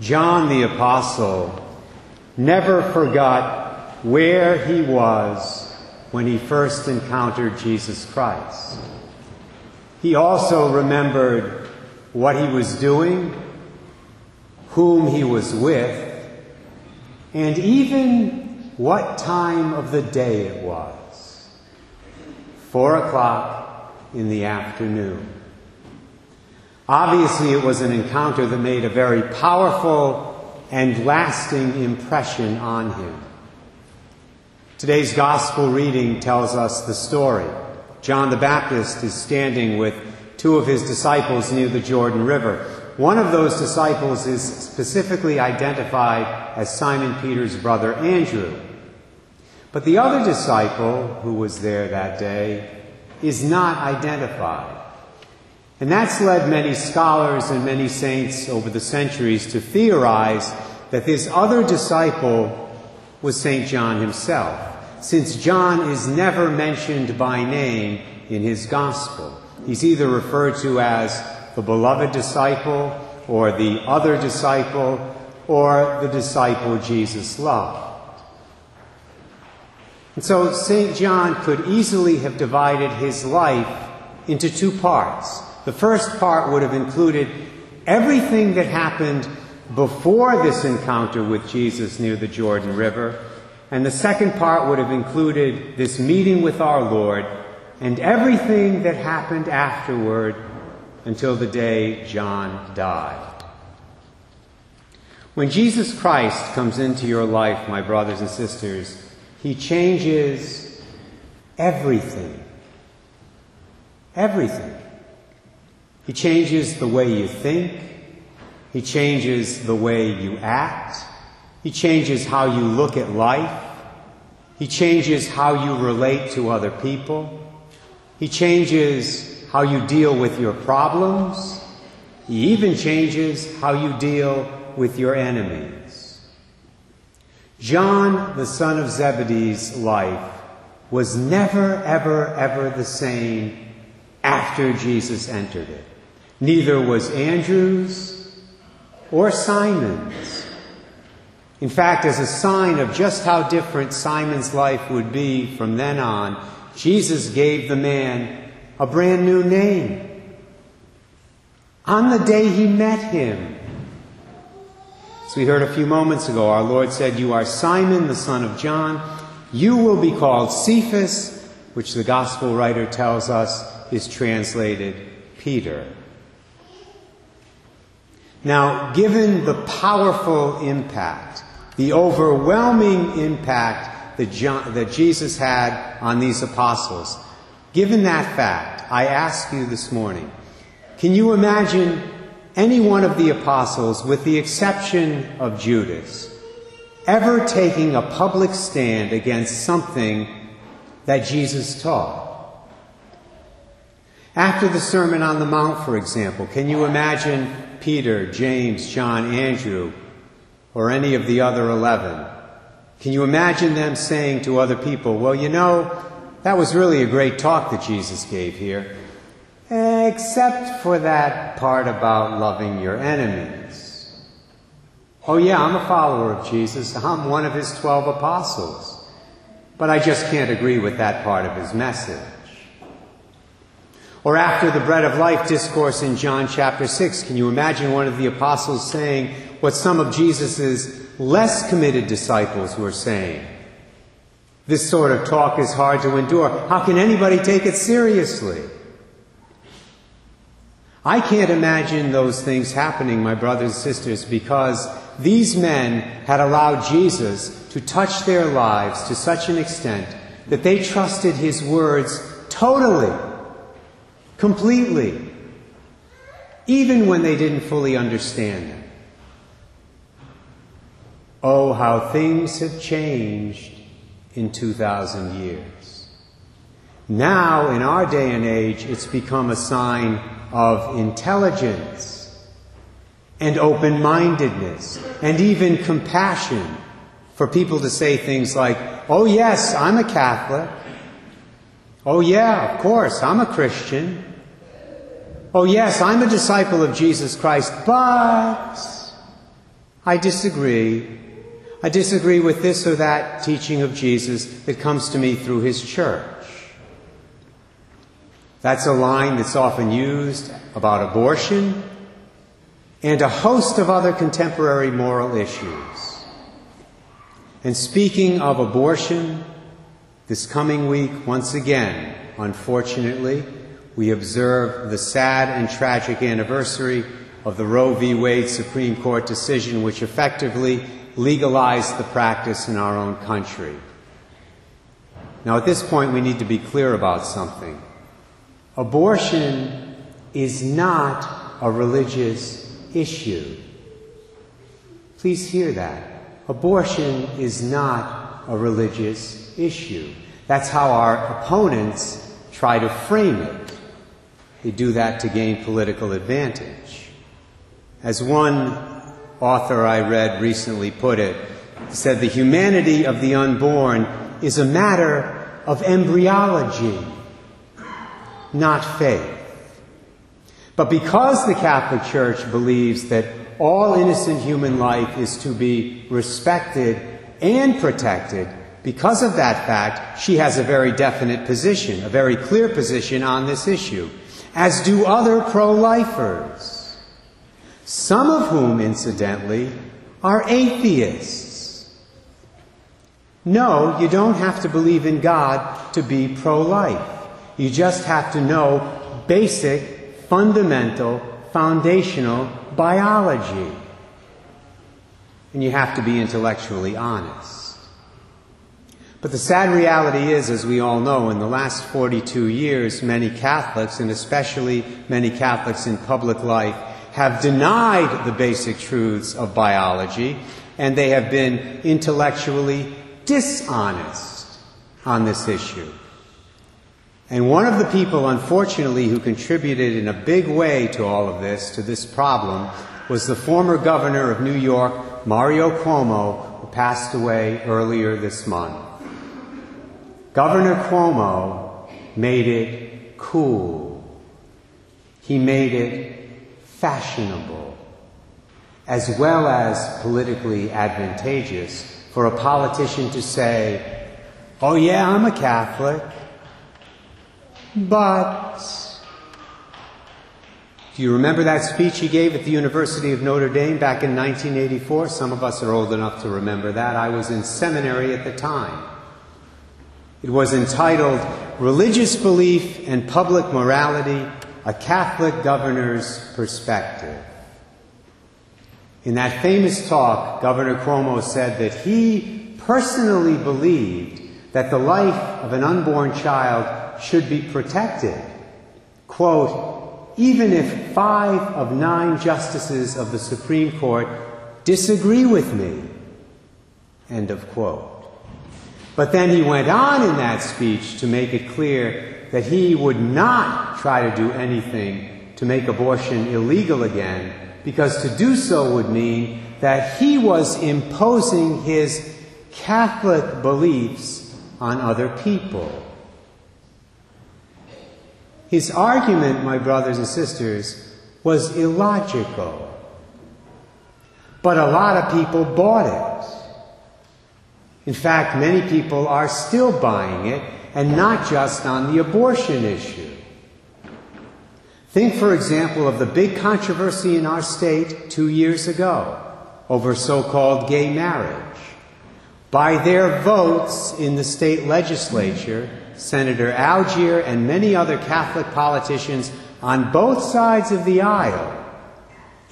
John the Apostle never forgot where he was when he first encountered Jesus Christ. He also remembered what he was doing, whom he was with, and even what time of the day it was. Four o'clock in the afternoon. Obviously, it was an encounter that made a very powerful and lasting impression on him. Today's gospel reading tells us the story. John the Baptist is standing with two of his disciples near the Jordan River. One of those disciples is specifically identified as Simon Peter's brother Andrew. But the other disciple who was there that day is not identified. And that's led many scholars and many saints over the centuries to theorize that this other disciple was St. John himself since John is never mentioned by name in his gospel. He's either referred to as the beloved disciple, or the other disciple, or the disciple Jesus loved. And so St. John could easily have divided his life into two parts. The first part would have included everything that happened before this encounter with Jesus near the Jordan River and the second part would have included this meeting with our Lord and everything that happened afterward until the day John died. When Jesus Christ comes into your life, my brothers and sisters, he changes everything. Everything. He changes the way you think. He changes the way you act. He changes how you look at life. He changes how you relate to other people. He changes how you deal with your problems. He even changes how you deal with your enemies. John, the son of Zebedee's life, was never, ever, ever the same after Jesus entered it. Neither was Andrew's or Simon's. In fact, as a sign of just how different Simon's life would be from then on, Jesus gave the man a brand new name. On the day he met him, as we heard a few moments ago, our Lord said, You are Simon, the son of John. You will be called Cephas, which the gospel writer tells us is translated Peter. Now, given the powerful impact the overwhelming impact that, John, that Jesus had on these apostles. Given that fact, I ask you this morning can you imagine any one of the apostles, with the exception of Judas, ever taking a public stand against something that Jesus taught? After the Sermon on the Mount, for example, can you imagine Peter, James, John, Andrew, or any of the other 11. Can you imagine them saying to other people, well, you know, that was really a great talk that Jesus gave here, except for that part about loving your enemies. Oh, yeah, I'm a follower of Jesus. I'm one of his 12 apostles. But I just can't agree with that part of his message. Or after the bread of life discourse in John chapter 6, can you imagine one of the apostles saying what some of Jesus' less committed disciples were saying? This sort of talk is hard to endure. How can anybody take it seriously? I can't imagine those things happening, my brothers and sisters, because these men had allowed Jesus to touch their lives to such an extent that they trusted his words totally completely, even when they didn't fully understand them. Oh, how things have changed in 2,000 years. Now, in our day and age, it's become a sign of intelligence and open mindedness and even compassion for people to say things like, Oh, yes, I'm a Catholic. Oh, yeah, of course, I'm a Christian. Oh, yes, I'm a disciple of Jesus Christ, but. I disagree. I disagree with this or that teaching of Jesus that comes to me through his church. That's a line that's often used about abortion and a host of other contemporary moral issues. And speaking of abortion, this coming week, once again, unfortunately, we observe the sad and tragic anniversary of the Roe v. Wade Supreme Court decision, which effectively legalized the practice in our own country. Now, at this point, we need to be clear about something. Abortion is not a religious issue. Please hear that. Abortion is not a religious issue. That's how our opponents try to frame it. They do that to gain political advantage. As one author I read recently put it, said the humanity of the unborn is a matter of embryology, not faith. But because the Catholic Church believes that all innocent human life is to be respected and protected, because of that fact, she has a very definite position, a very clear position on this issue, as do other pro lifers some of whom, incidentally, are atheists. No, you don't have to believe in God to be pro life. You just have to know basic, fundamental, foundational biology. And you have to be intellectually honest. But the sad reality is, as we all know, in the last 42 years, many Catholics, and especially many Catholics in public life, have denied the basic truths of biology, and they have been intellectually dishonest on this issue. And one of the people, unfortunately, who contributed in a big way to all of this, to this problem, was the former governor of New York, Mario Cuomo, who passed away earlier this month. Governor Cuomo made it cool. He made it fashionable, as well as politically advantageous for a politician to say, Oh, yeah, I'm a Catholic, but. Do you remember that speech he gave at the University of Notre Dame back in 1984? Some of us are old enough to remember that. I was in seminary at the time. It was entitled Religious Belief and Public Morality a Catholic governor's perspective. In that famous talk, Governor Cuomo said that he personally believed that the life of an unborn child should be protected. Quote, even if five of nine justices of the Supreme Court disagree with me. End of quote. But then he went on in that speech to make it clear that he would not try to do anything to make abortion illegal again, because to do so would mean that he was imposing his Catholic beliefs on other people. His argument, my brothers and sisters, was illogical. But a lot of people bought it. In fact, many people are still buying it and not just on the abortion issue. Think, for example, of the big controversy in our state two years ago over so called gay marriage. By their votes in the state legislature, Senator Algier and many other Catholic politicians on both sides of the aisle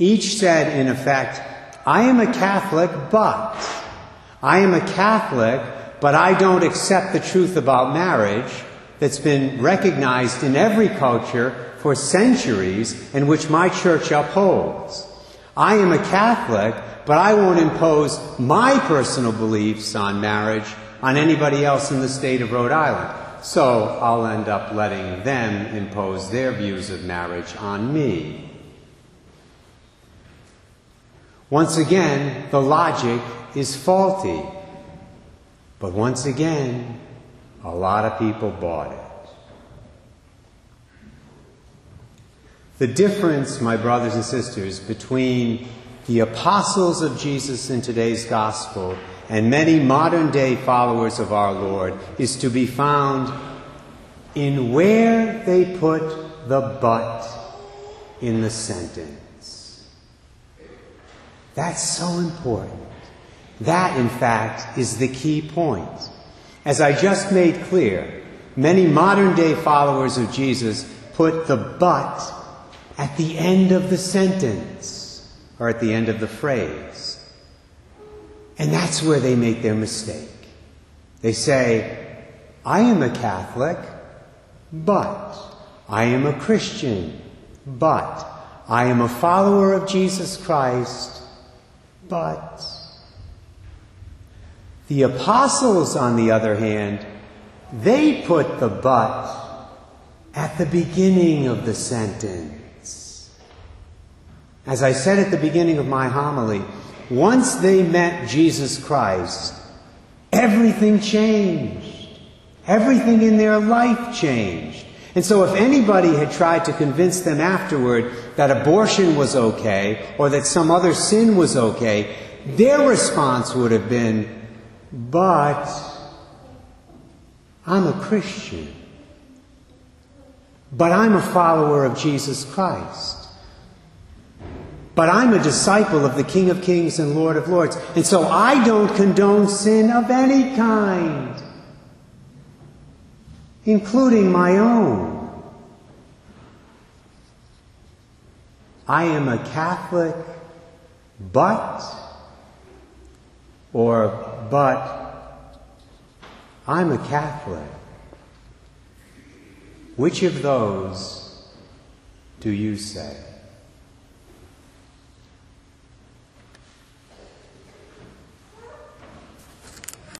each said, in effect, I am a Catholic, but I am a Catholic but I don't accept the truth about marriage that's been recognized in every culture for centuries and which my church upholds. I am a Catholic, but I won't impose my personal beliefs on marriage on anybody else in the state of Rhode Island. So I'll end up letting them impose their views of marriage on me. Once again, the logic is faulty. But once again, a lot of people bought it. The difference, my brothers and sisters, between the apostles of Jesus in today's gospel and many modern day followers of our Lord is to be found in where they put the but in the sentence. That's so important. That, in fact, is the key point. As I just made clear, many modern day followers of Jesus put the but at the end of the sentence or at the end of the phrase. And that's where they make their mistake. They say, I am a Catholic, but I am a Christian, but I am a follower of Jesus Christ, but. The apostles, on the other hand, they put the but at the beginning of the sentence. As I said at the beginning of my homily, once they met Jesus Christ, everything changed. Everything in their life changed. And so if anybody had tried to convince them afterward that abortion was okay or that some other sin was okay, their response would have been, but I'm a Christian. But I'm a follower of Jesus Christ. But I'm a disciple of the King of Kings and Lord of Lords. And so I don't condone sin of any kind, including my own. I am a Catholic, but, or, but, I'm a Catholic. Which of those do you say?